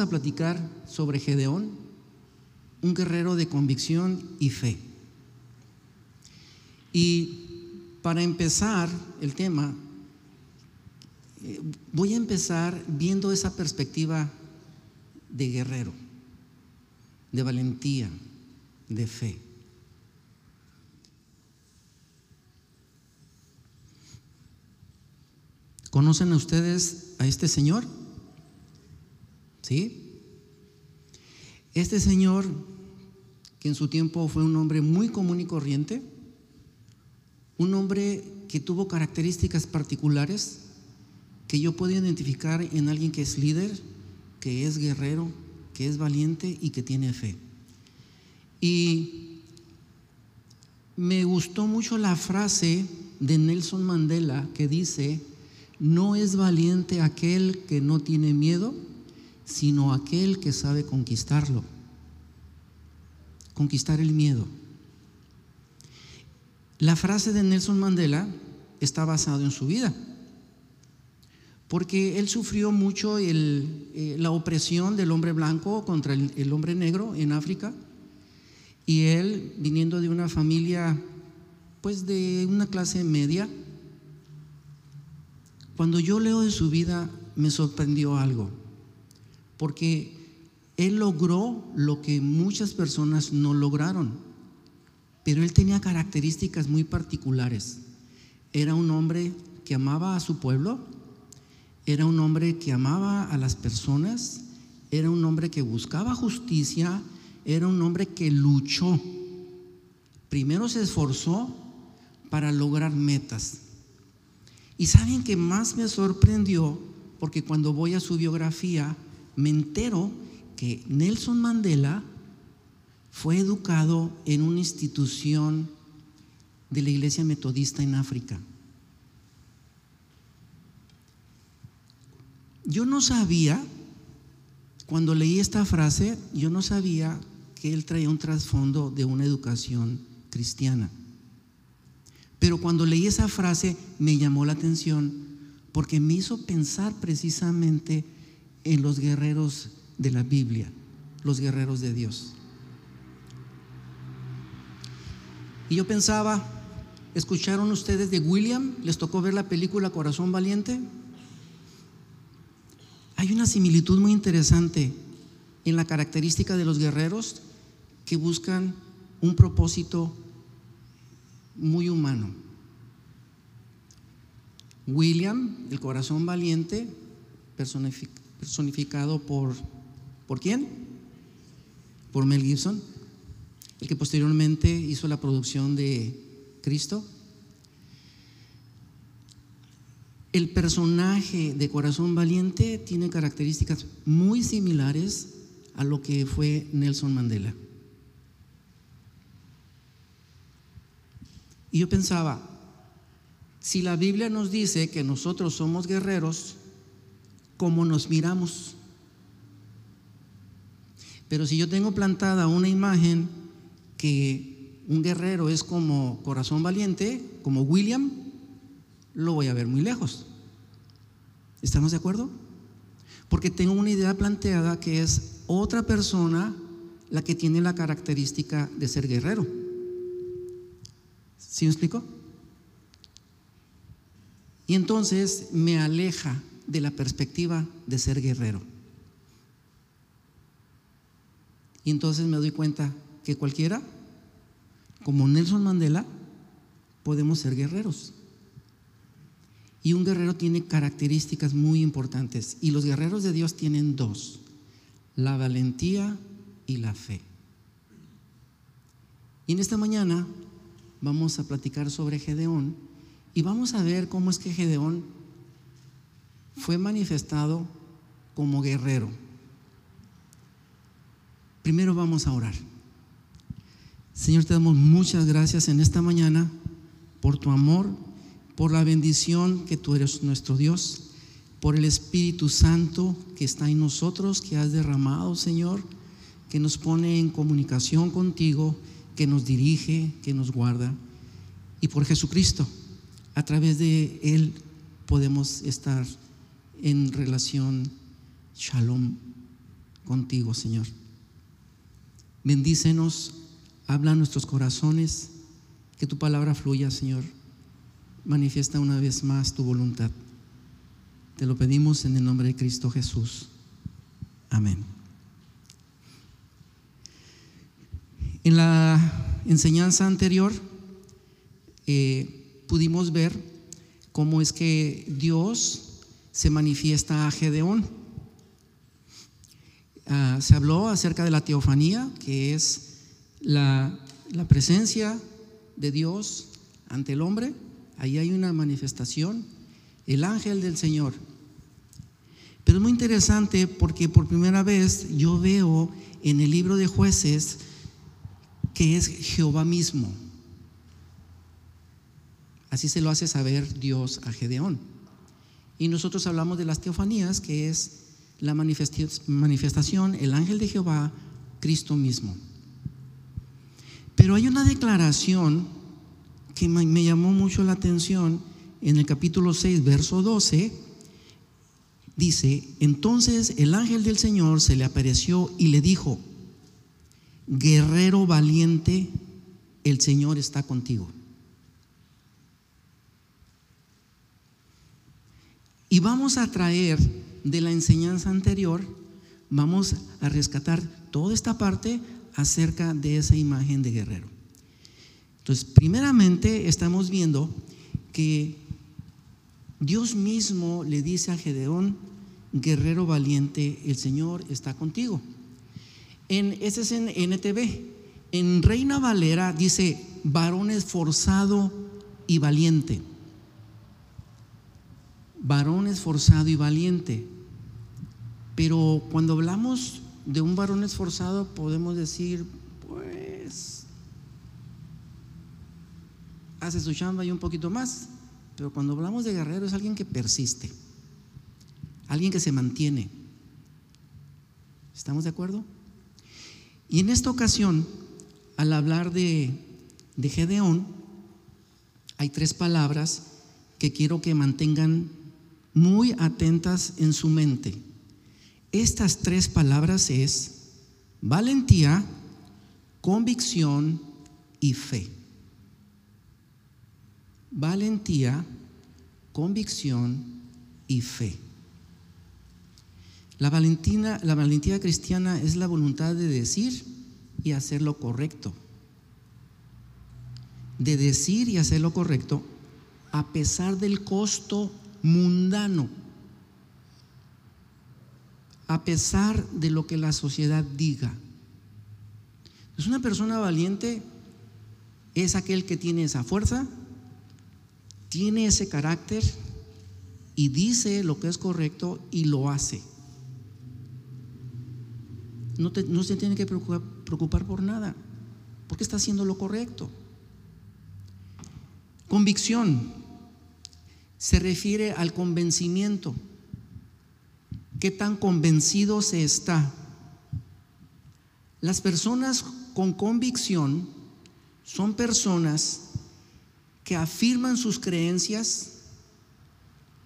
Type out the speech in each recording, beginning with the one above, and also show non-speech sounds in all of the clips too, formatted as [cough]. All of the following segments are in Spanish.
A platicar sobre Gedeón, un guerrero de convicción y fe. Y para empezar el tema, eh, voy a empezar viendo esa perspectiva de guerrero, de valentía, de fe. ¿Conocen a ustedes a este señor? ¿Sí? Este señor, que en su tiempo fue un hombre muy común y corriente, un hombre que tuvo características particulares que yo puedo identificar en alguien que es líder, que es guerrero, que es valiente y que tiene fe. Y me gustó mucho la frase de Nelson Mandela que dice, no es valiente aquel que no tiene miedo, sino aquel que sabe conquistarlo. Conquistar el miedo. La frase de Nelson Mandela está basada en su vida, porque él sufrió mucho eh, la opresión del hombre blanco contra el hombre negro en África, y él, viniendo de una familia, pues de una clase media, cuando yo leo de su vida me sorprendió algo, porque él logró lo que muchas personas no lograron, pero él tenía características muy particulares. Era un hombre que amaba a su pueblo, era un hombre que amaba a las personas, era un hombre que buscaba justicia, era un hombre que luchó. Primero se esforzó para lograr metas. Y saben que más me sorprendió, porque cuando voy a su biografía, me entero que Nelson Mandela fue educado en una institución de la iglesia metodista en África. Yo no sabía, cuando leí esta frase, yo no sabía que él traía un trasfondo de una educación cristiana. Pero cuando leí esa frase me llamó la atención porque me hizo pensar precisamente en los guerreros de la Biblia, los guerreros de Dios. Y yo pensaba, ¿escucharon ustedes de William? ¿Les tocó ver la película Corazón Valiente? Hay una similitud muy interesante en la característica de los guerreros que buscan un propósito muy humano. William, el corazón valiente, personificado por, ¿por quién? Por Mel Gibson, el que posteriormente hizo la producción de Cristo. El personaje de Corazón Valiente tiene características muy similares a lo que fue Nelson Mandela. Y yo pensaba, si la Biblia nos dice que nosotros somos guerreros, ¿cómo nos miramos? Pero si yo tengo plantada una imagen que un guerrero es como corazón valiente, como William, lo voy a ver muy lejos. ¿Estamos de acuerdo? Porque tengo una idea planteada que es otra persona la que tiene la característica de ser guerrero. ¿Sí me explico? Y entonces me aleja de la perspectiva de ser guerrero. Y entonces me doy cuenta que cualquiera, como Nelson Mandela, podemos ser guerreros. Y un guerrero tiene características muy importantes. Y los guerreros de Dios tienen dos, la valentía y la fe. Y en esta mañana vamos a platicar sobre Gedeón y vamos a ver cómo es que Gedeón fue manifestado como guerrero. Primero vamos a orar. Señor, te damos muchas gracias en esta mañana por tu amor, por la bendición que tú eres nuestro Dios, por el Espíritu Santo que está en nosotros, que has derramado, Señor, que nos pone en comunicación contigo que nos dirige, que nos guarda. Y por Jesucristo, a través de Él podemos estar en relación shalom contigo, Señor. Bendícenos, habla a nuestros corazones, que tu palabra fluya, Señor. Manifiesta una vez más tu voluntad. Te lo pedimos en el nombre de Cristo Jesús. Amén. En la enseñanza anterior eh, pudimos ver cómo es que Dios se manifiesta a Gedeón. Ah, se habló acerca de la teofanía, que es la, la presencia de Dios ante el hombre. Ahí hay una manifestación, el ángel del Señor. Pero es muy interesante porque por primera vez yo veo en el libro de jueces que es Jehová mismo. Así se lo hace saber Dios a Gedeón. Y nosotros hablamos de las teofanías, que es la manifestación, el ángel de Jehová, Cristo mismo. Pero hay una declaración que me llamó mucho la atención en el capítulo 6, verso 12. Dice, entonces el ángel del Señor se le apareció y le dijo, guerrero valiente, el Señor está contigo. Y vamos a traer de la enseñanza anterior, vamos a rescatar toda esta parte acerca de esa imagen de guerrero. Entonces, primeramente estamos viendo que Dios mismo le dice a Gedeón, guerrero valiente, el Señor está contigo. En, ese es en NTV. En Reina Valera dice, varón esforzado y valiente varón esforzado y valiente. Pero cuando hablamos de un varón esforzado podemos decir, pues, hace su chamba y un poquito más. Pero cuando hablamos de guerrero es alguien que persiste, alguien que se mantiene. ¿Estamos de acuerdo? Y en esta ocasión, al hablar de, de Gedeón, hay tres palabras que quiero que mantengan muy atentas en su mente. Estas tres palabras es valentía, convicción y fe. Valentía, convicción y fe. La la valentía cristiana es la voluntad de decir y hacer lo correcto. De decir y hacer lo correcto a pesar del costo mundano, a pesar de lo que la sociedad diga. Es una persona valiente, es aquel que tiene esa fuerza, tiene ese carácter y dice lo que es correcto y lo hace. No, se tiene que preocupar, preocupar por nada, porque está haciendo lo correcto. Convicción se refiere al convencimiento. ¿Qué tan convencido se está? Las personas con convicción son personas que afirman sus creencias,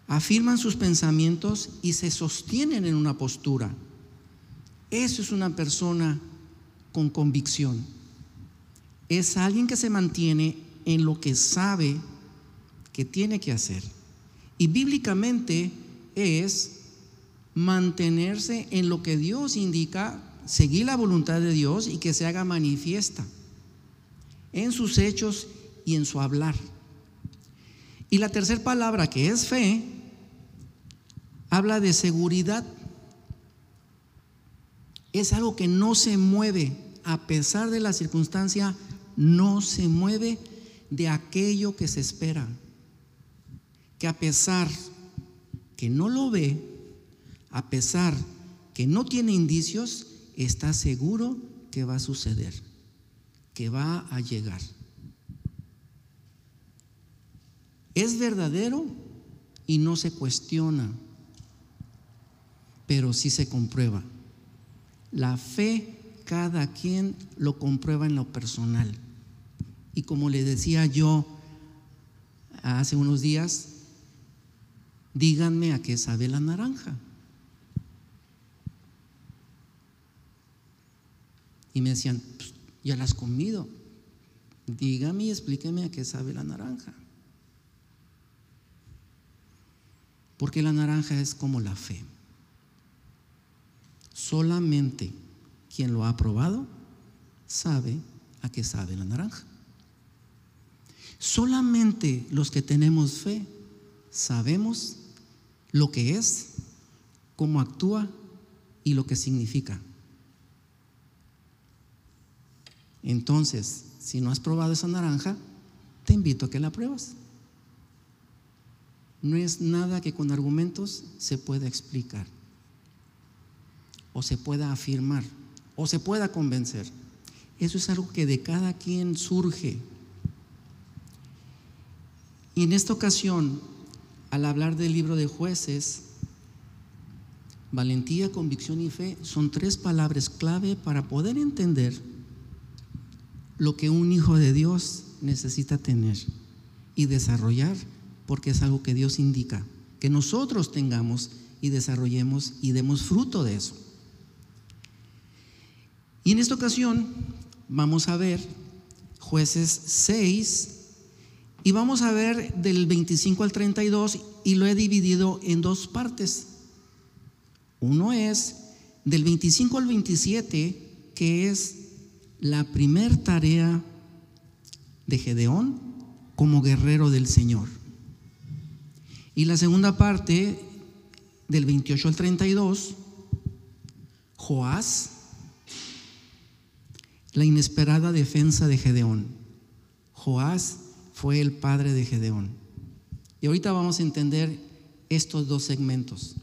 afirman sus pensamientos y se sostienen en una postura. Eso es una persona con convicción. Es alguien que se mantiene en lo que sabe que tiene que hacer. Y bíblicamente es mantenerse en lo que Dios indica, seguir la voluntad de Dios y que se haga manifiesta en sus hechos y en su hablar. Y la tercera palabra, que es fe, habla de seguridad. Es algo que no se mueve, a pesar de la circunstancia, no se mueve de aquello que se espera que a pesar que no lo ve, a pesar que no tiene indicios, está seguro que va a suceder, que va a llegar. Es verdadero y no se cuestiona, pero sí se comprueba. La fe cada quien lo comprueba en lo personal. Y como le decía yo hace unos días, díganme a qué sabe la naranja. me decían, pues, ya la has comido. Dígame y explíqueme a qué sabe la naranja. Porque la naranja es como la fe. Solamente quien lo ha probado sabe a qué sabe la naranja. Solamente los que tenemos fe sabemos lo que es, cómo actúa y lo que significa. Entonces, si no has probado esa naranja, te invito a que la pruebas. No es nada que con argumentos se pueda explicar, o se pueda afirmar, o se pueda convencer. Eso es algo que de cada quien surge. Y en esta ocasión, al hablar del libro de jueces, valentía, convicción y fe son tres palabras clave para poder entender lo que un hijo de Dios necesita tener y desarrollar, porque es algo que Dios indica, que nosotros tengamos y desarrollemos y demos fruto de eso. Y en esta ocasión vamos a ver jueces 6 y vamos a ver del 25 al 32 y lo he dividido en dos partes. Uno es del 25 al 27, que es la primer tarea de Gedeón como guerrero del Señor. Y la segunda parte, del 28 al 32, Joás, la inesperada defensa de Gedeón. Joás fue el padre de Gedeón. Y ahorita vamos a entender estos dos segmentos.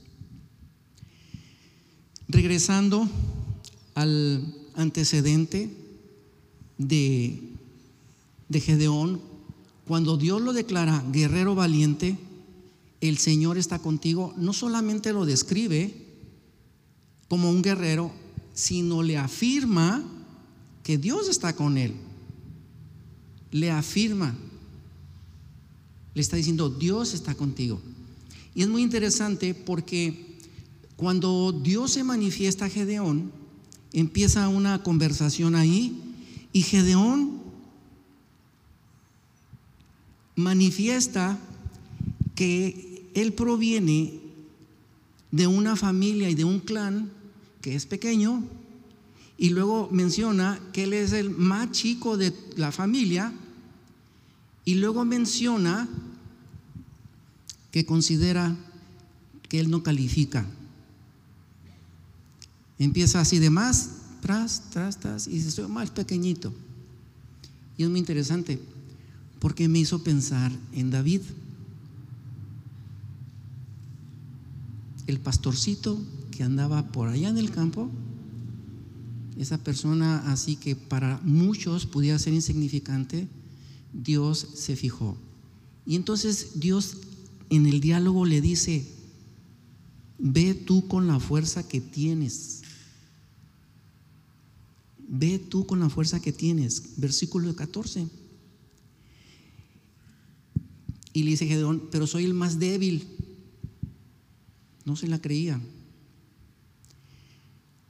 Regresando al antecedente de, de Gedeón, cuando Dios lo declara guerrero valiente, el Señor está contigo, no solamente lo describe como un guerrero, sino le afirma que Dios está con él. Le afirma, le está diciendo, Dios está contigo. Y es muy interesante porque cuando Dios se manifiesta a Gedeón, empieza una conversación ahí y Gedeón manifiesta que él proviene de una familia y de un clan que es pequeño, y luego menciona que él es el más chico de la familia, y luego menciona que considera que él no califica. Empieza así de más, tras, tras, tras, y dice, soy más pequeñito. Y es muy interesante, porque me hizo pensar en David, el pastorcito que andaba por allá en el campo, esa persona así que para muchos pudiera ser insignificante, Dios se fijó. Y entonces Dios en el diálogo le dice, ve tú con la fuerza que tienes Ve tú con la fuerza que tienes. Versículo 14. Y le dice Gedeón, pero soy el más débil. No se la creía.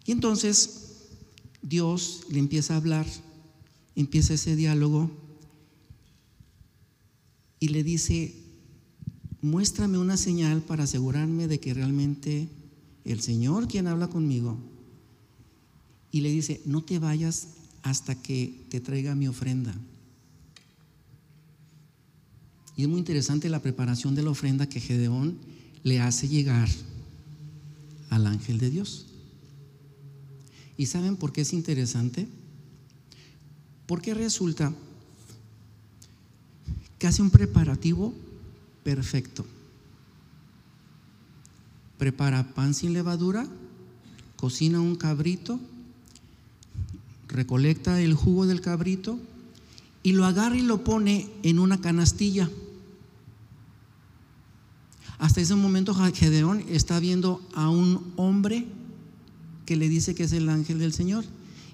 Y entonces Dios le empieza a hablar, empieza ese diálogo y le dice, muéstrame una señal para asegurarme de que realmente el Señor quien habla conmigo y le dice, no te vayas hasta que te traiga mi ofrenda. Y es muy interesante la preparación de la ofrenda que Gedeón le hace llegar al ángel de Dios. ¿Y saben por qué es interesante? Porque resulta que hace un preparativo perfecto. Prepara pan sin levadura, cocina un cabrito, recolecta el jugo del cabrito y lo agarra y lo pone en una canastilla. Hasta ese momento Gedeón está viendo a un hombre que le dice que es el ángel del Señor.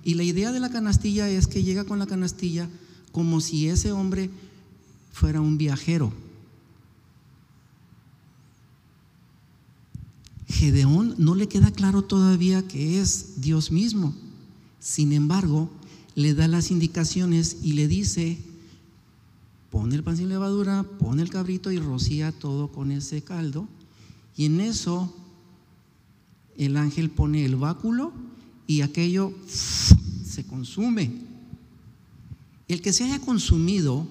Y la idea de la canastilla es que llega con la canastilla como si ese hombre fuera un viajero. Gedeón no le queda claro todavía que es Dios mismo. Sin embargo, le da las indicaciones y le dice, pon el pan sin levadura, pon el cabrito y rocía todo con ese caldo. Y en eso el ángel pone el báculo y aquello se consume. El que se haya consumido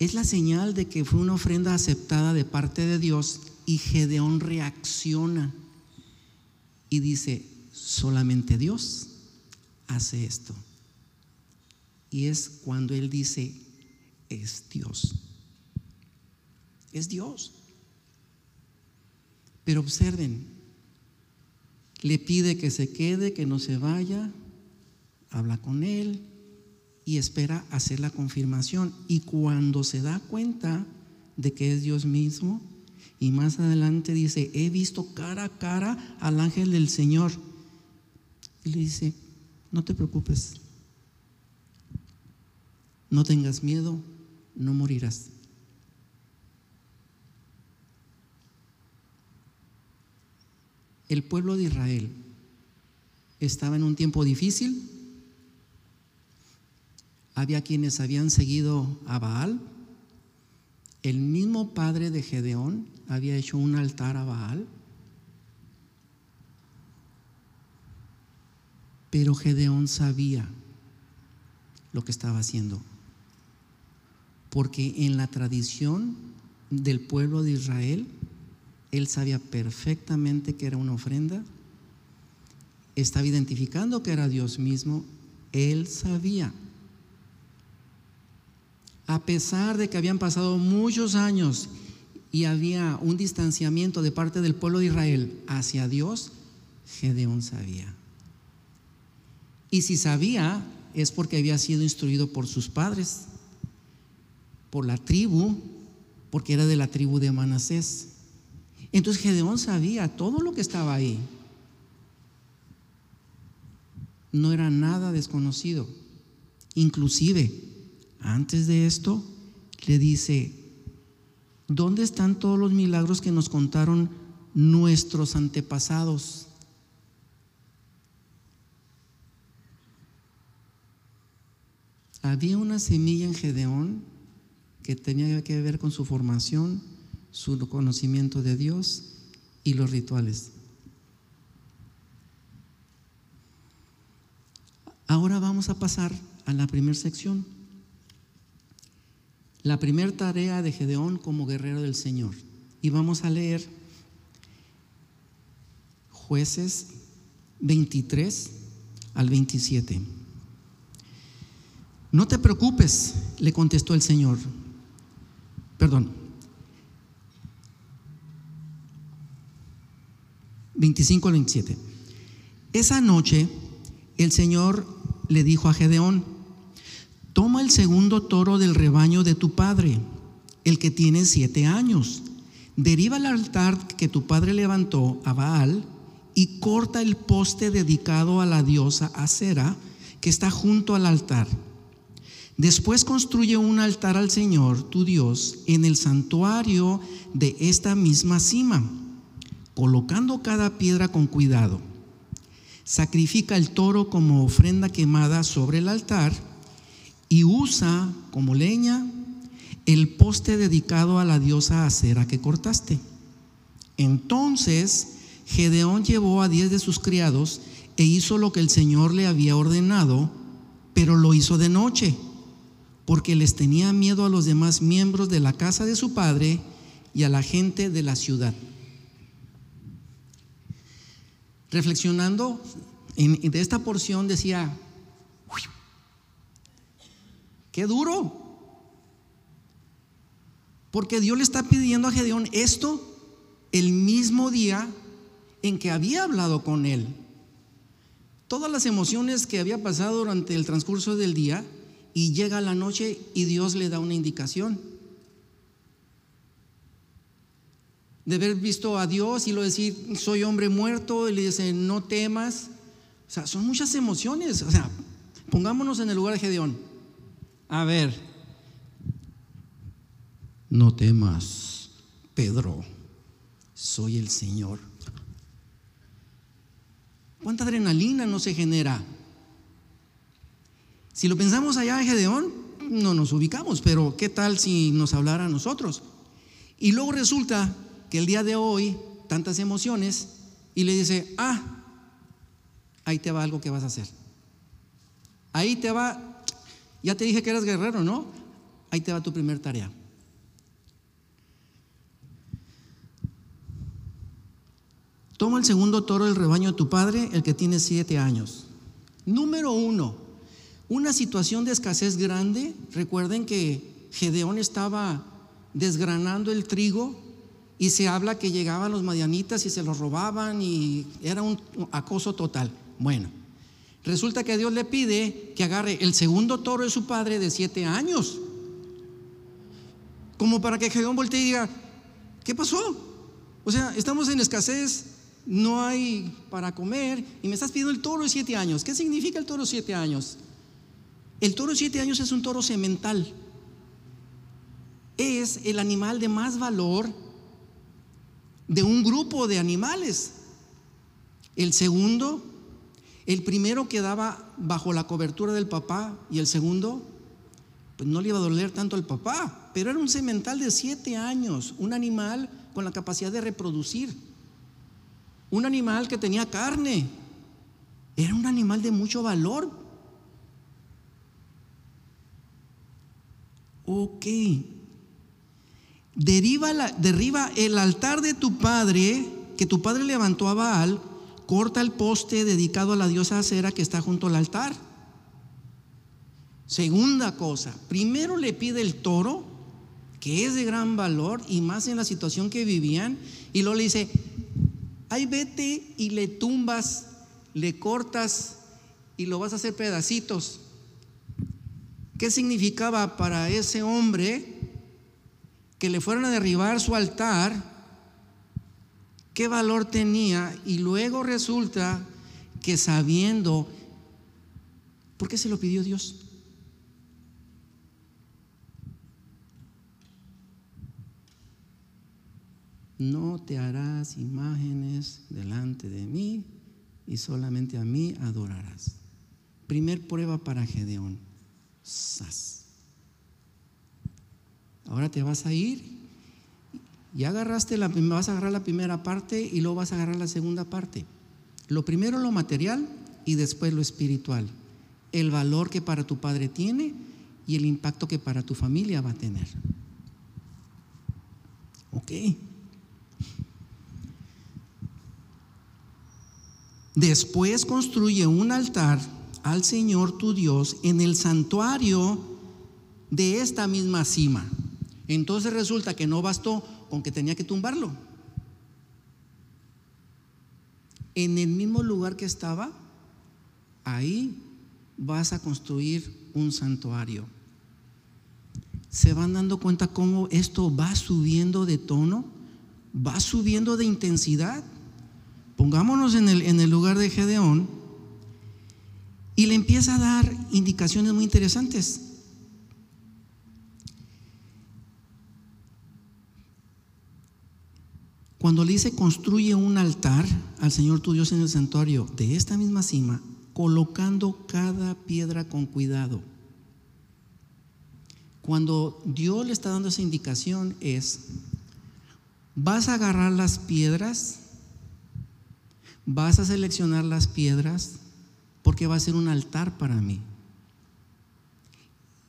es la señal de que fue una ofrenda aceptada de parte de Dios y Gedeón reacciona y dice, solamente Dios hace esto. Y es cuando él dice, es Dios. Es Dios. Pero observen, le pide que se quede, que no se vaya, habla con él y espera hacer la confirmación. Y cuando se da cuenta de que es Dios mismo, y más adelante dice, he visto cara a cara al ángel del Señor. Y le dice, no te preocupes, no tengas miedo, no morirás. El pueblo de Israel estaba en un tiempo difícil. Había quienes habían seguido a Baal. El mismo padre de Gedeón había hecho un altar a Baal. Pero Gedeón sabía lo que estaba haciendo porque en la tradición del pueblo de Israel, él sabía perfectamente que era una ofrenda, estaba identificando que era Dios mismo, él sabía. A pesar de que habían pasado muchos años y había un distanciamiento de parte del pueblo de Israel hacia Dios, Gedeón sabía. Y si sabía, es porque había sido instruido por sus padres por la tribu, porque era de la tribu de Manasés. Entonces Gedeón sabía todo lo que estaba ahí. No era nada desconocido. Inclusive, antes de esto, le dice, ¿dónde están todos los milagros que nos contaron nuestros antepasados? Había una semilla en Gedeón que tenía que ver con su formación, su conocimiento de Dios y los rituales. Ahora vamos a pasar a la primera sección. La primera tarea de Gedeón como guerrero del Señor. Y vamos a leer jueces 23 al 27. No te preocupes, le contestó el Señor perdón, 25 al 27. Esa noche el Señor le dijo a Gedeón, toma el segundo toro del rebaño de tu padre, el que tiene siete años, deriva al altar que tu padre levantó a Baal y corta el poste dedicado a la diosa Acera que está junto al altar Después construye un altar al Señor, tu Dios, en el santuario de esta misma cima, colocando cada piedra con cuidado. Sacrifica el toro como ofrenda quemada sobre el altar y usa como leña el poste dedicado a la diosa acera que cortaste. Entonces Gedeón llevó a diez de sus criados e hizo lo que el Señor le había ordenado, pero lo hizo de noche porque les tenía miedo a los demás miembros de la casa de su padre y a la gente de la ciudad. Reflexionando en, de esta porción decía, qué duro, porque Dios le está pidiendo a Gedeón esto el mismo día en que había hablado con él. Todas las emociones que había pasado durante el transcurso del día, y llega la noche y Dios le da una indicación. De haber visto a Dios y lo decir, soy hombre muerto, y le dice, no temas. O sea, son muchas emociones. O sea, pongámonos en el lugar de Gedeón. A ver, no temas, Pedro, soy el Señor. ¿Cuánta adrenalina no se genera? Si lo pensamos allá en Gedeón, no nos ubicamos, pero ¿qué tal si nos hablara a nosotros? Y luego resulta que el día de hoy, tantas emociones, y le dice, ah, ahí te va algo que vas a hacer. Ahí te va, ya te dije que eras guerrero, ¿no? Ahí te va tu primer tarea. Toma el segundo toro del rebaño de tu padre, el que tiene siete años. Número uno, una situación de escasez grande. Recuerden que Gedeón estaba desgranando el trigo y se habla que llegaban los madianitas y se los robaban y era un acoso total. Bueno, resulta que Dios le pide que agarre el segundo toro de su padre de siete años, como para que Gedeón voltee y diga, ¿qué pasó? O sea, estamos en escasez, no hay para comer y me estás pidiendo el toro de siete años. ¿Qué significa el toro de siete años? El toro de siete años es un toro semental. Es el animal de más valor de un grupo de animales. El segundo, el primero quedaba bajo la cobertura del papá y el segundo, pues no le iba a doler tanto al papá, pero era un semental de siete años, un animal con la capacidad de reproducir un animal que tenía carne. Era un animal de mucho valor. Ok. Deriva derriba el altar de tu padre, que tu padre levantó a Baal, corta el poste dedicado a la diosa acera que está junto al altar. Segunda cosa, primero le pide el toro, que es de gran valor y más en la situación que vivían, y luego le dice, Ahí vete y le tumbas, le cortas y lo vas a hacer pedacitos. ¿Qué significaba para ese hombre que le fueran a derribar su altar? ¿Qué valor tenía? Y luego resulta que sabiendo, ¿por qué se lo pidió Dios? no te harás imágenes delante de mí y solamente a mí adorarás. Primer prueba para Gedeón. Sas. Ahora te vas a ir. Ya agarraste la, vas a agarrar la primera parte y luego vas a agarrar la segunda parte. Lo primero lo material y después lo espiritual. El valor que para tu padre tiene y el impacto que para tu familia va a tener. Ok. Después construye un altar al Señor tu Dios en el santuario de esta misma cima. Entonces resulta que no bastó con que tenía que tumbarlo. En el mismo lugar que estaba, ahí vas a construir un santuario. ¿Se van dando cuenta cómo esto va subiendo de tono? ¿Va subiendo de intensidad? Pongámonos en el, en el lugar de Gedeón y le empieza a dar indicaciones muy interesantes. Cuando le dice construye un altar al Señor tu Dios en el santuario de esta misma cima, colocando cada piedra con cuidado. Cuando Dios le está dando esa indicación es, vas a agarrar las piedras vas a seleccionar las piedras porque va a ser un altar para mí.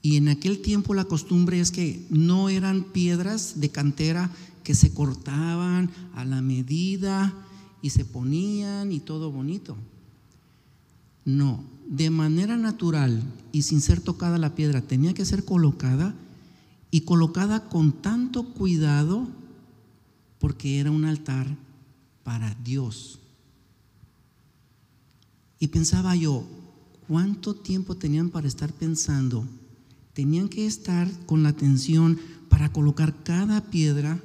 Y en aquel tiempo la costumbre es que no eran piedras de cantera que se cortaban a la medida y se ponían y todo bonito. No, de manera natural y sin ser tocada la piedra tenía que ser colocada y colocada con tanto cuidado porque era un altar para Dios. Y pensaba yo, ¿cuánto tiempo tenían para estar pensando? Tenían que estar con la atención para colocar cada piedra,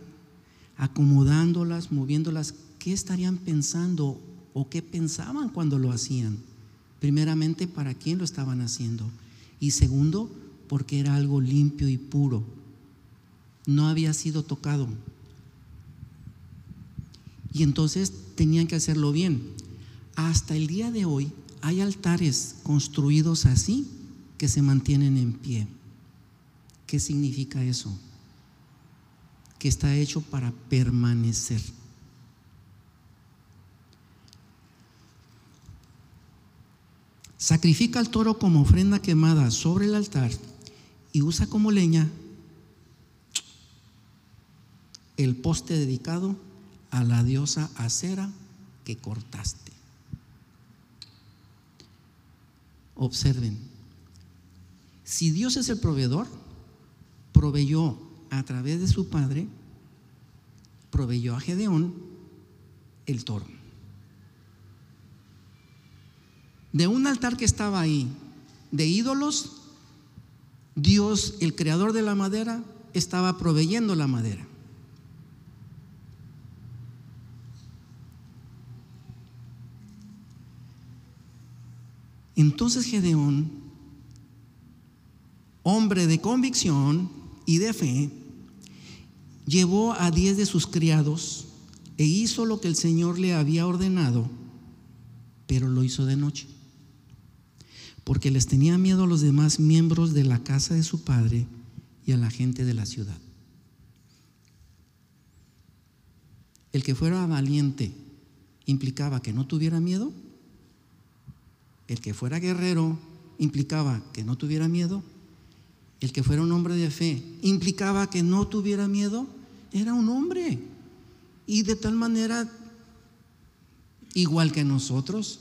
acomodándolas, moviéndolas. ¿Qué estarían pensando o qué pensaban cuando lo hacían? Primeramente, ¿para quién lo estaban haciendo? Y segundo, porque era algo limpio y puro. No había sido tocado. Y entonces tenían que hacerlo bien hasta el día de hoy hay altares construidos así que se mantienen en pie. ¿Qué significa eso? Que está hecho para permanecer. Sacrifica al toro como ofrenda quemada sobre el altar y usa como leña el poste dedicado a la diosa acera que cortaste. Observen, si Dios es el proveedor, proveyó a través de su padre, proveyó a Gedeón el toro. De un altar que estaba ahí, de ídolos, Dios, el creador de la madera, estaba proveyendo la madera. Entonces Gedeón, hombre de convicción y de fe, llevó a diez de sus criados e hizo lo que el Señor le había ordenado, pero lo hizo de noche, porque les tenía miedo a los demás miembros de la casa de su padre y a la gente de la ciudad. El que fuera valiente implicaba que no tuviera miedo el que fuera guerrero implicaba que no tuviera miedo. El que fuera un hombre de fe implicaba que no tuviera miedo. Era un hombre. Y de tal manera, igual que nosotros.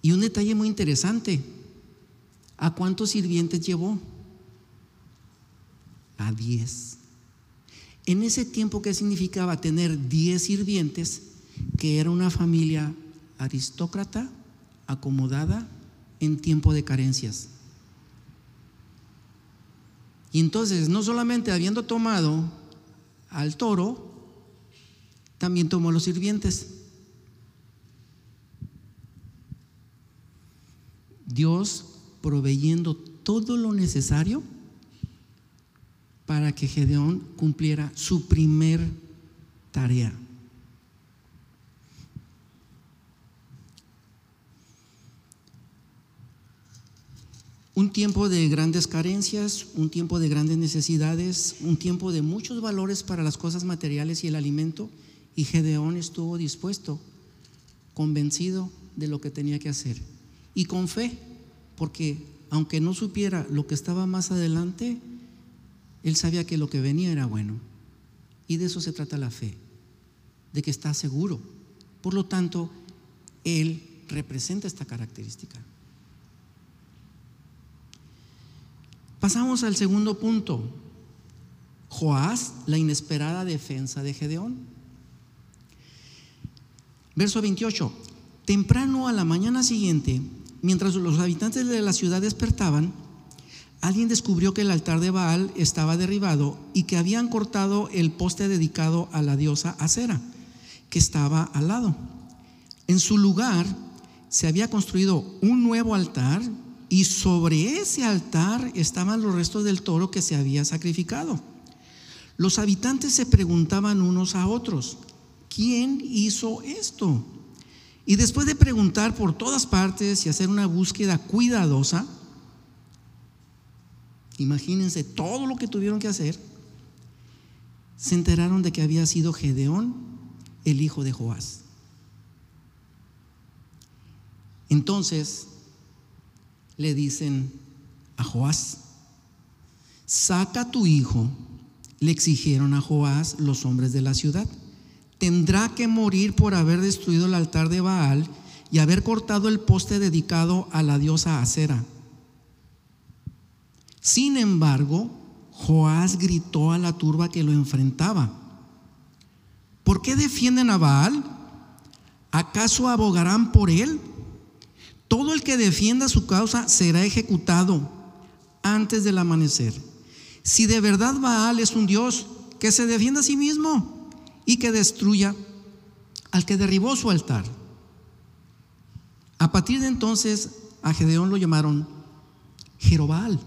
Y un detalle muy interesante. ¿A cuántos sirvientes llevó? A diez. En ese tiempo, ¿qué significaba tener diez sirvientes? Que era una familia aristócrata acomodada en tiempo de carencias. Y entonces, no solamente habiendo tomado al toro, también tomó a los sirvientes. Dios proveyendo todo lo necesario para que Gedeón cumpliera su primer tarea. Un tiempo de grandes carencias, un tiempo de grandes necesidades, un tiempo de muchos valores para las cosas materiales y el alimento. Y Gedeón estuvo dispuesto, convencido de lo que tenía que hacer. Y con fe, porque aunque no supiera lo que estaba más adelante, él sabía que lo que venía era bueno. Y de eso se trata la fe, de que está seguro. Por lo tanto, él representa esta característica. Pasamos al segundo punto. Joás, la inesperada defensa de Gedeón. Verso 28. Temprano a la mañana siguiente, mientras los habitantes de la ciudad despertaban, alguien descubrió que el altar de Baal estaba derribado y que habían cortado el poste dedicado a la diosa Acera, que estaba al lado. En su lugar se había construido un nuevo altar y sobre ese altar estaban los restos del toro que se había sacrificado. Los habitantes se preguntaban unos a otros, ¿quién hizo esto? Y después de preguntar por todas partes y hacer una búsqueda cuidadosa, imagínense todo lo que tuvieron que hacer, se enteraron de que había sido Gedeón, el hijo de Joás. Entonces, le dicen a Joás, saca tu hijo, le exigieron a Joás los hombres de la ciudad. Tendrá que morir por haber destruido el altar de Baal y haber cortado el poste dedicado a la diosa Acera. Sin embargo, Joás gritó a la turba que lo enfrentaba. ¿Por qué defienden a Baal? ¿Acaso abogarán por él? Todo el que defienda su causa será ejecutado antes del amanecer. Si de verdad Baal es un Dios, que se defienda a sí mismo y que destruya al que derribó su altar. A partir de entonces a Gedeón lo llamaron Jerobal,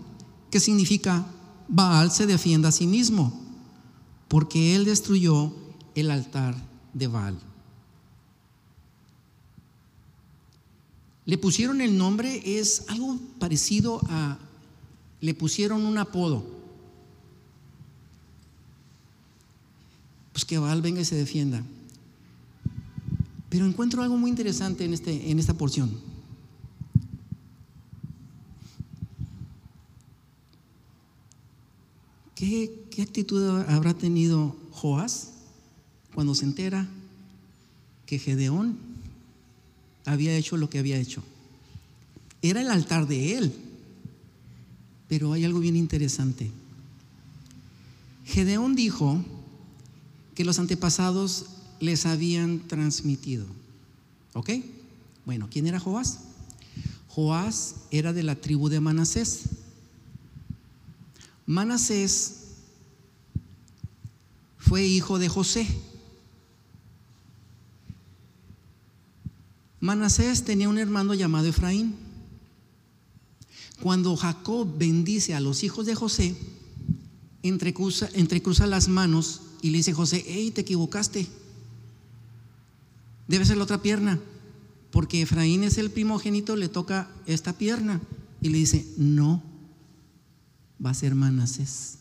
que significa Baal se defienda a sí mismo, porque él destruyó el altar de Baal. Le pusieron el nombre, es algo parecido a, le pusieron un apodo. Pues que Baal venga y se defienda. Pero encuentro algo muy interesante en, este, en esta porción. ¿Qué, ¿Qué, actitud habrá tenido Joás cuando se entera que Gedeón había hecho lo que había hecho? Era el altar de él. Pero hay algo bien interesante. Gedeón dijo que los antepasados les habían transmitido. ¿Ok? Bueno, ¿quién era Joás? Joás era de la tribu de Manasés. Manasés fue hijo de José. Manasés tenía un hermano llamado Efraín. Cuando Jacob bendice a los hijos de José, entrecruza, las manos y le dice José, hey, te equivocaste debe ser la otra pierna, porque Efraín es el primogénito, le toca esta pierna. Y le dice, no, va a ser Manasés.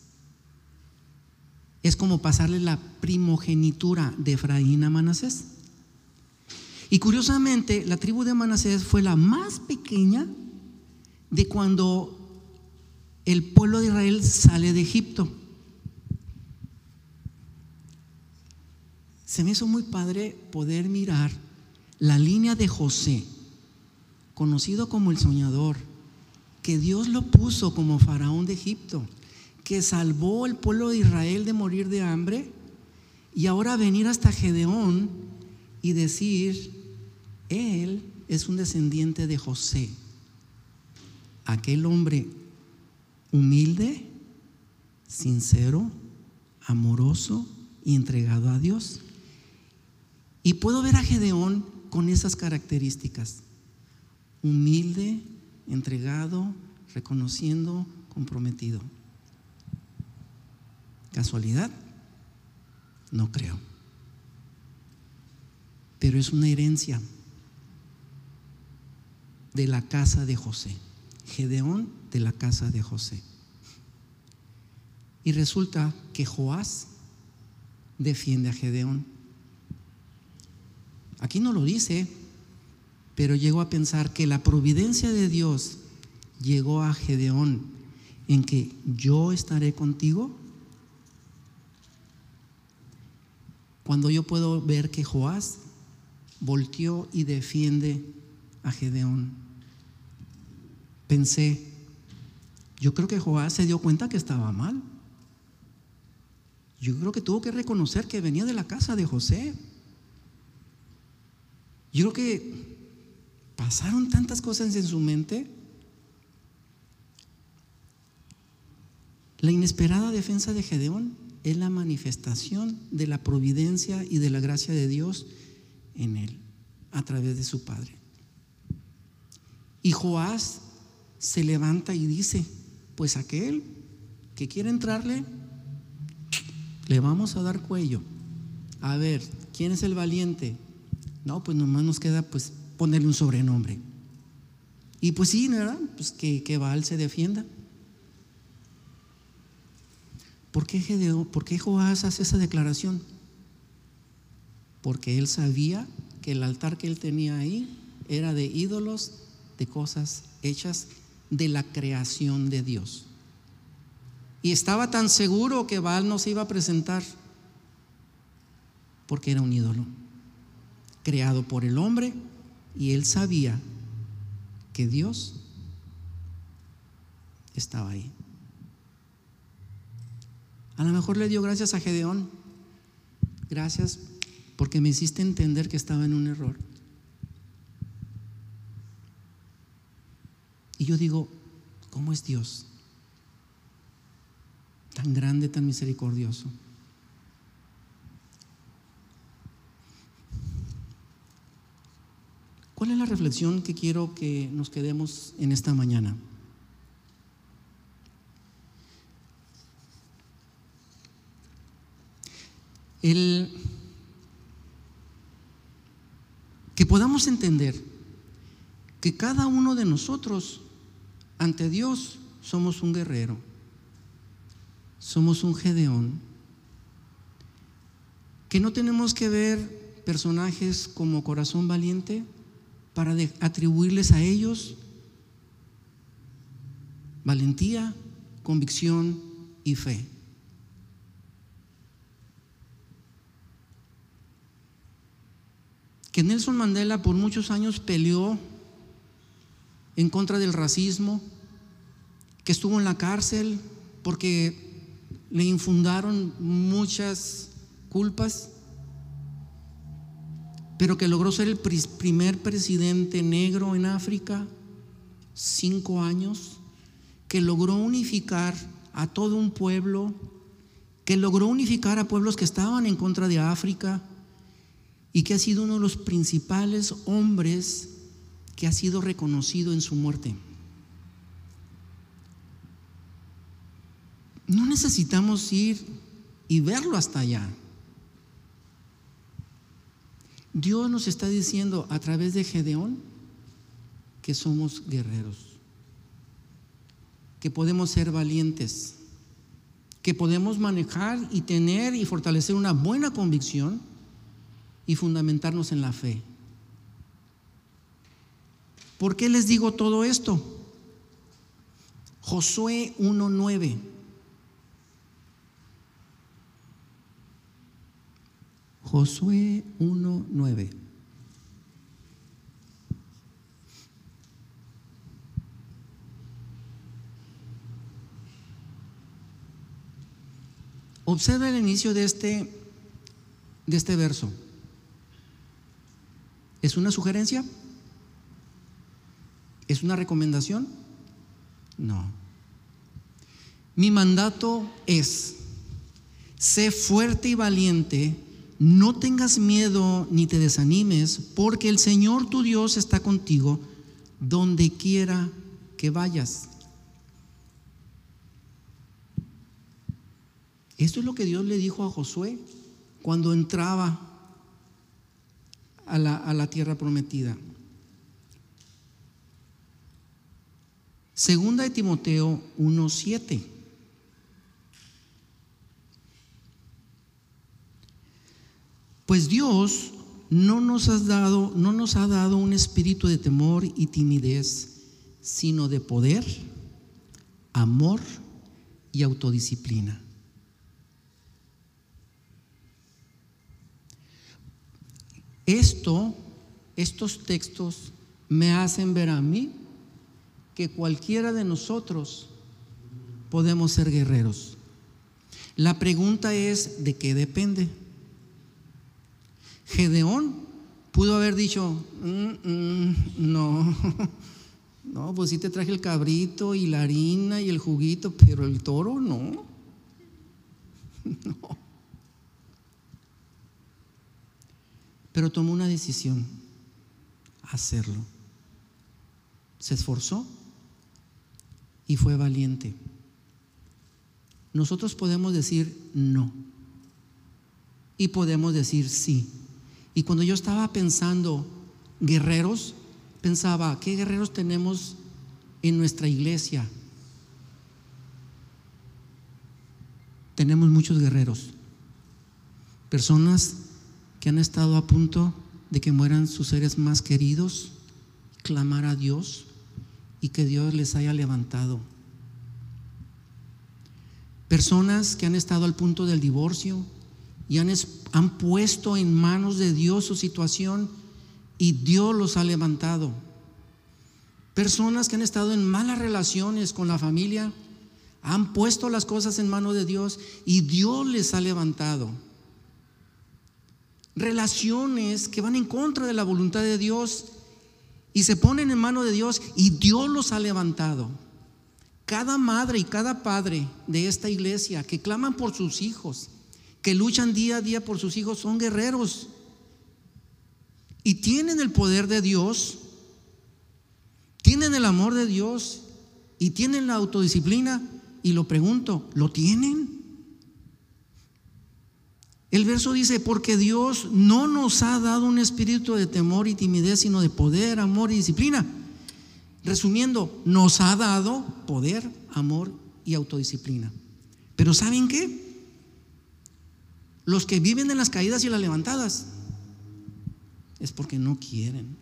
Es como pasarle la primogenitura de Efraín a Manasés. Y curiosamente, la tribu de Manasés fue la más pequeña de cuando el pueblo de Israel sale de Egipto. se me hizo muy padre poder mirar la línea de José, conocido como el soñador, que Dios lo puso como faraón de Egipto, que salvó al pueblo de Israel de morir de hambre, y ahora venir hasta Gedeón y decir, él es un descendiente de José, aquel hombre humilde, sincero, amoroso y entregado a Dios. Y puedo ver a Gedeón con esas características. Humilde, entregado, reconociendo, comprometido. ¿Casualidad? No creo. Pero es una herencia de la casa de José. Gedeón de la casa de José. Y resulta que Joás defiende a Gedeón. Aquí no lo dice, pero llegó a pensar que la providencia de Dios llegó a Gedeón en que yo estaré contigo. Cuando yo puedo ver que Joás volteó y defiende a Gedeón, pensé, yo creo que Joás se dio cuenta que estaba mal. Yo creo que tuvo que reconocer que venía de la casa de José. Yo creo que pasaron tantas cosas en su mente. La inesperada defensa de Gedeón es la manifestación de la providencia y de la gracia de Dios en él, a través de su padre. Y Joás se levanta y dice, pues aquel que quiere entrarle, le vamos a dar cuello. A ver, ¿quién es el valiente? No, pues nomás nos queda pues ponerle un sobrenombre. Y pues sí, ¿verdad? Pues que, que Baal se defienda. ¿Por qué, ¿Por qué Joás hace esa declaración? Porque él sabía que el altar que él tenía ahí era de ídolos, de cosas hechas de la creación de Dios. Y estaba tan seguro que Baal no se iba a presentar porque era un ídolo creado por el hombre y él sabía que Dios estaba ahí. A lo mejor le dio gracias a Gedeón. Gracias porque me hiciste entender que estaba en un error. Y yo digo, ¿cómo es Dios? Tan grande, tan misericordioso. ¿Cuál es la reflexión que quiero que nos quedemos en esta mañana? El que podamos entender que cada uno de nosotros ante Dios somos un guerrero, somos un Gedeón, que no tenemos que ver personajes como corazón valiente para atribuirles a ellos valentía, convicción y fe. Que Nelson Mandela por muchos años peleó en contra del racismo, que estuvo en la cárcel porque le infundaron muchas culpas, pero que logró ser el primer presidente negro en África, cinco años, que logró unificar a todo un pueblo, que logró unificar a pueblos que estaban en contra de África y que ha sido uno de los principales hombres que ha sido reconocido en su muerte. No necesitamos ir y verlo hasta allá. Dios nos está diciendo a través de Gedeón que somos guerreros, que podemos ser valientes, que podemos manejar y tener y fortalecer una buena convicción y fundamentarnos en la fe. ¿Por qué les digo todo esto? Josué 1.9. Josué 1.9. Observa el inicio de este, de este verso. ¿Es una sugerencia? ¿Es una recomendación? No. Mi mandato es, sé fuerte y valiente, no tengas miedo ni te desanimes, porque el Señor tu Dios está contigo donde quiera que vayas. Esto es lo que Dios le dijo a Josué cuando entraba a la, a la tierra prometida. Segunda de Timoteo 1:7. Pues Dios no nos ha dado, no nos ha dado un espíritu de temor y timidez, sino de poder, amor y autodisciplina. Esto, estos textos me hacen ver a mí que cualquiera de nosotros podemos ser guerreros. La pregunta es, ¿de qué depende? Gedeón pudo haber dicho, mm, mm, no, [laughs] no, pues sí te traje el cabrito y la harina y el juguito, pero el toro no. [laughs] No. Pero tomó una decisión, hacerlo. Se esforzó y fue valiente. Nosotros podemos decir no y podemos decir sí. Y cuando yo estaba pensando guerreros, pensaba, ¿qué guerreros tenemos en nuestra iglesia? Tenemos muchos guerreros, personas que han estado a punto de que mueran sus seres más queridos, clamar a Dios y que Dios les haya levantado. Personas que han estado al punto del divorcio y han, han puesto en manos de Dios su situación y Dios los ha levantado. Personas que han estado en malas relaciones con la familia, han puesto las cosas en manos de Dios y Dios les ha levantado. Relaciones que van en contra de la voluntad de Dios y se ponen en manos de Dios y Dios los ha levantado. Cada madre y cada padre de esta iglesia que claman por sus hijos, que luchan día a día por sus hijos, son guerreros. Y tienen el poder de Dios, tienen el amor de Dios y tienen la autodisciplina. Y lo pregunto, ¿lo tienen? El verso dice, porque Dios no nos ha dado un espíritu de temor y timidez, sino de poder, amor y disciplina. Resumiendo, nos ha dado poder, amor y autodisciplina. Pero ¿saben qué? Los que viven en las caídas y las levantadas es porque no quieren.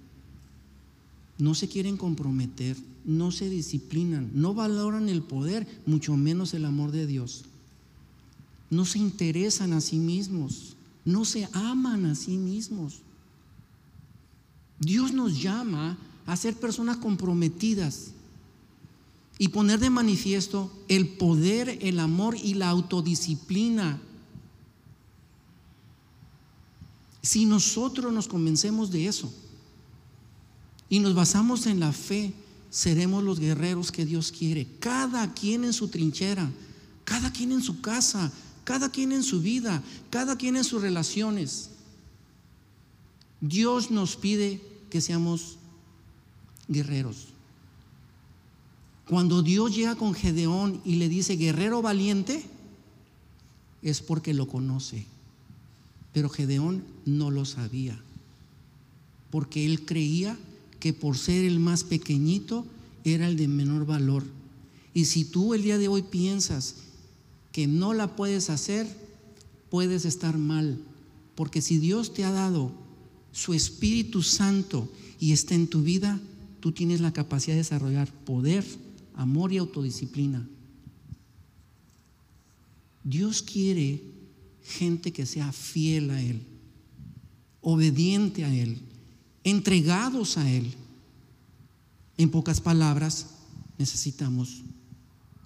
No se quieren comprometer, no se disciplinan, no valoran el poder, mucho menos el amor de Dios. No se interesan a sí mismos, no se aman a sí mismos. Dios nos llama a ser personas comprometidas y poner de manifiesto el poder, el amor y la autodisciplina. Si nosotros nos convencemos de eso y nos basamos en la fe, seremos los guerreros que Dios quiere. Cada quien en su trinchera, cada quien en su casa, cada quien en su vida, cada quien en sus relaciones. Dios nos pide que seamos guerreros. Cuando Dios llega con Gedeón y le dice guerrero valiente, es porque lo conoce. Pero Gedeón no lo sabía, porque él creía que por ser el más pequeñito era el de menor valor. Y si tú el día de hoy piensas que no la puedes hacer, puedes estar mal, porque si Dios te ha dado su Espíritu Santo y está en tu vida, tú tienes la capacidad de desarrollar poder, amor y autodisciplina. Dios quiere gente que sea fiel a Él, obediente a Él, entregados a Él. En pocas palabras, necesitamos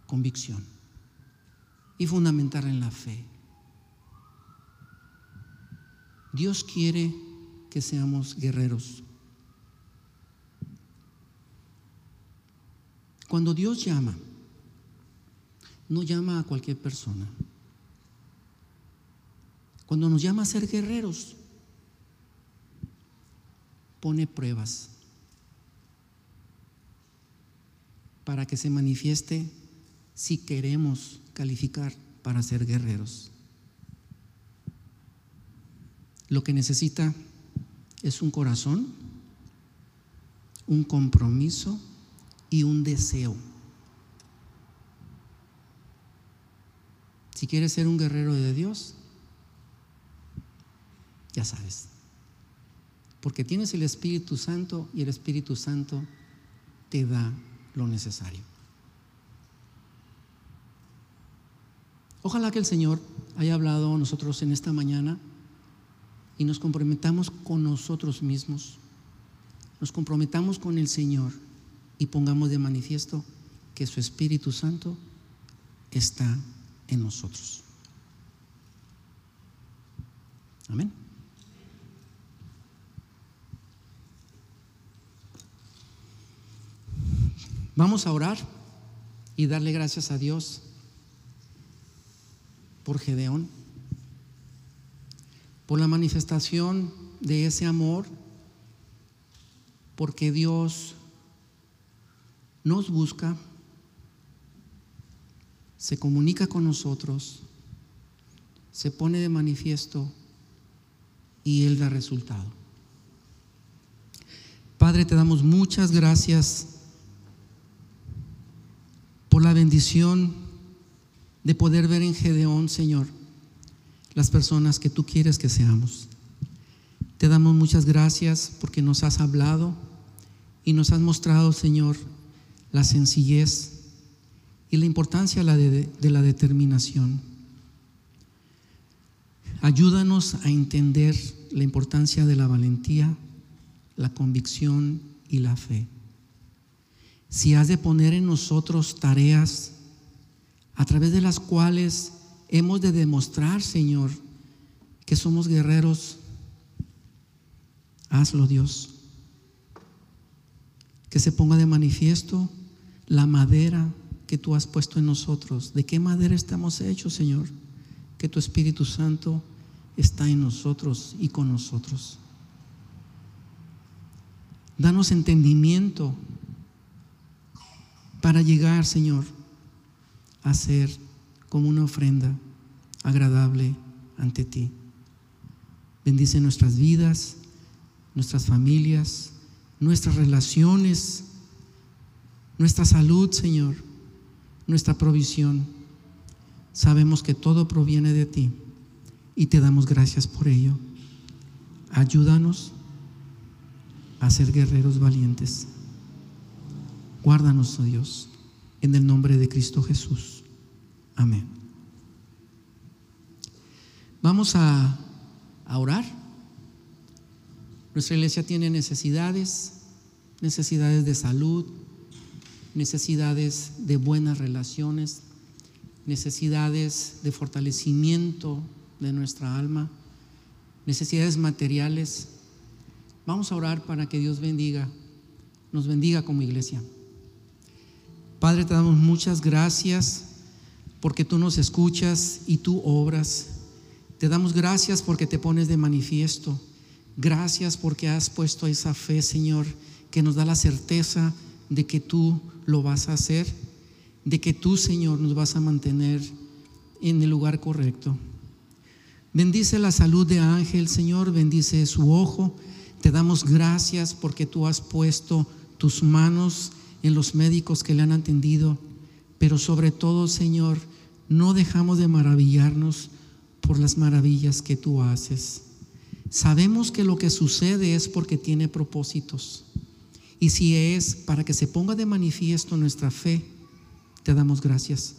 convicción y fundamentar en la fe. Dios quiere que seamos guerreros. Cuando Dios llama, no llama a cualquier persona. Cuando nos llama a ser guerreros, pone pruebas para que se manifieste si queremos calificar para ser guerreros. Lo que necesita es un corazón, un compromiso y un deseo. Si quieres ser un guerrero de Dios, ya sabes. Porque tienes el Espíritu Santo y el Espíritu Santo te da lo necesario. Ojalá que el Señor haya hablado a nosotros en esta mañana y nos comprometamos con nosotros mismos, nos comprometamos con el Señor y pongamos de manifiesto que su Espíritu Santo está en nosotros. Amén. Vamos a orar y darle gracias a Dios por Gedeón, por la manifestación de ese amor, porque Dios nos busca, se comunica con nosotros, se pone de manifiesto y Él da resultado. Padre, te damos muchas gracias por la bendición de poder ver en Gedeón, Señor, las personas que tú quieres que seamos. Te damos muchas gracias porque nos has hablado y nos has mostrado, Señor, la sencillez y la importancia de, la determinación. Ayúdanos a entender la importancia de la valentía, la convicción y la fe. Si has de poner en nosotros tareas a través de las cuales hemos de demostrar, Señor, que somos guerreros, hazlo Dios. Que se ponga de manifiesto la madera que tú has puesto en nosotros. ¿De qué madera estamos hechos, Señor? Que tu Espíritu Santo está en nosotros y con nosotros. Danos entendimiento para llegar, Señor, a ser como una ofrenda agradable ante ti. Bendice nuestras vidas, nuestras familias, nuestras relaciones nuestra salud, Señor, nuestra provisión. Sabemos que todo proviene de ti y te damos gracias por ello. Ayúdanos a ser guerreros valientes. Guárdanos, oh Dios, en el nombre de Cristo Jesús. Amén. Vamos a, a orar. Nuestra iglesia tiene necesidades, necesidades de salud, necesidades de buenas relaciones, necesidades de fortalecimiento de nuestra alma, necesidades materiales. Vamos a orar para que Dios bendiga, nos bendiga como iglesia. Padre, te damos muchas gracias porque tú nos escuchas y tú obras. Te damos gracias porque te pones de manifiesto. Gracias porque has puesto esa fe, Señor, que nos da la certeza de que tú lo vas a hacer, de que tú, Señor, nos vas a mantener en el lugar correcto. Bendice la salud de Ángel, Señor, bendice su ojo. Te damos gracias porque tú has puesto tus manos en los médicos que le han atendido, pero sobre todo, Señor, no dejamos de maravillarnos por las maravillas que tú haces. Sabemos que lo que sucede es porque tiene propósitos. Y si es para que se ponga de manifiesto nuestra fe, te damos gracias.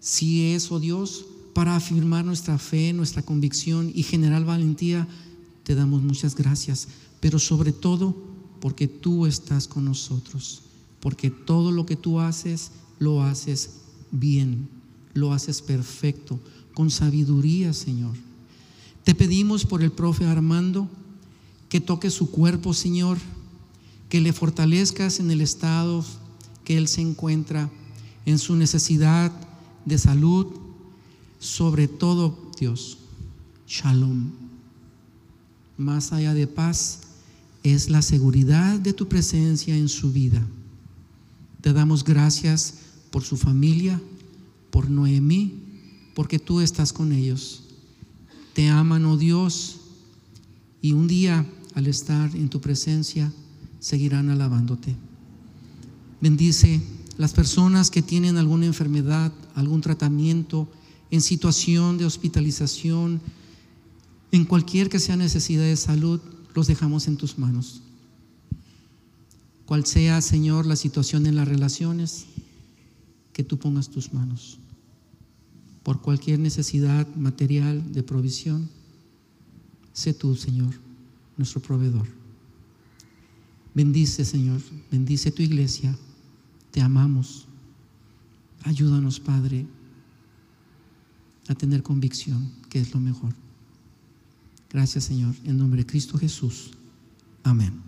Si es, oh Dios, para afirmar nuestra fe, nuestra convicción y generar valentía, te damos muchas gracias. Pero sobre todo, porque tú estás con nosotros. Porque todo lo que tú haces, lo haces bien, lo haces perfecto, con sabiduría, Señor. Te pedimos por el profe Armando que toque su cuerpo, Señor que le fortalezcas en el estado que Él se encuentra, en su necesidad de salud, sobre todo, Dios, shalom. Más allá de paz, es la seguridad de tu presencia en su vida. Te damos gracias por su familia, por Noemí, porque tú estás con ellos. Te aman, oh Dios, y un día al estar en tu presencia, seguirán alabándote. Bendice las personas que tienen alguna enfermedad, algún tratamiento, en situación de hospitalización, en cualquier que sea necesidad de salud, los dejamos en tus manos. Cual sea, Señor, la situación en las relaciones, que tú pongas tus manos. Por cualquier necesidad material de provisión, sé tú, Señor, nuestro proveedor. Bendice, Señor, bendice tu iglesia. Te amamos. Ayúdanos, Padre, a tener convicción, que es lo mejor. Gracias, Señor. En nombre de Cristo Jesús. Amén.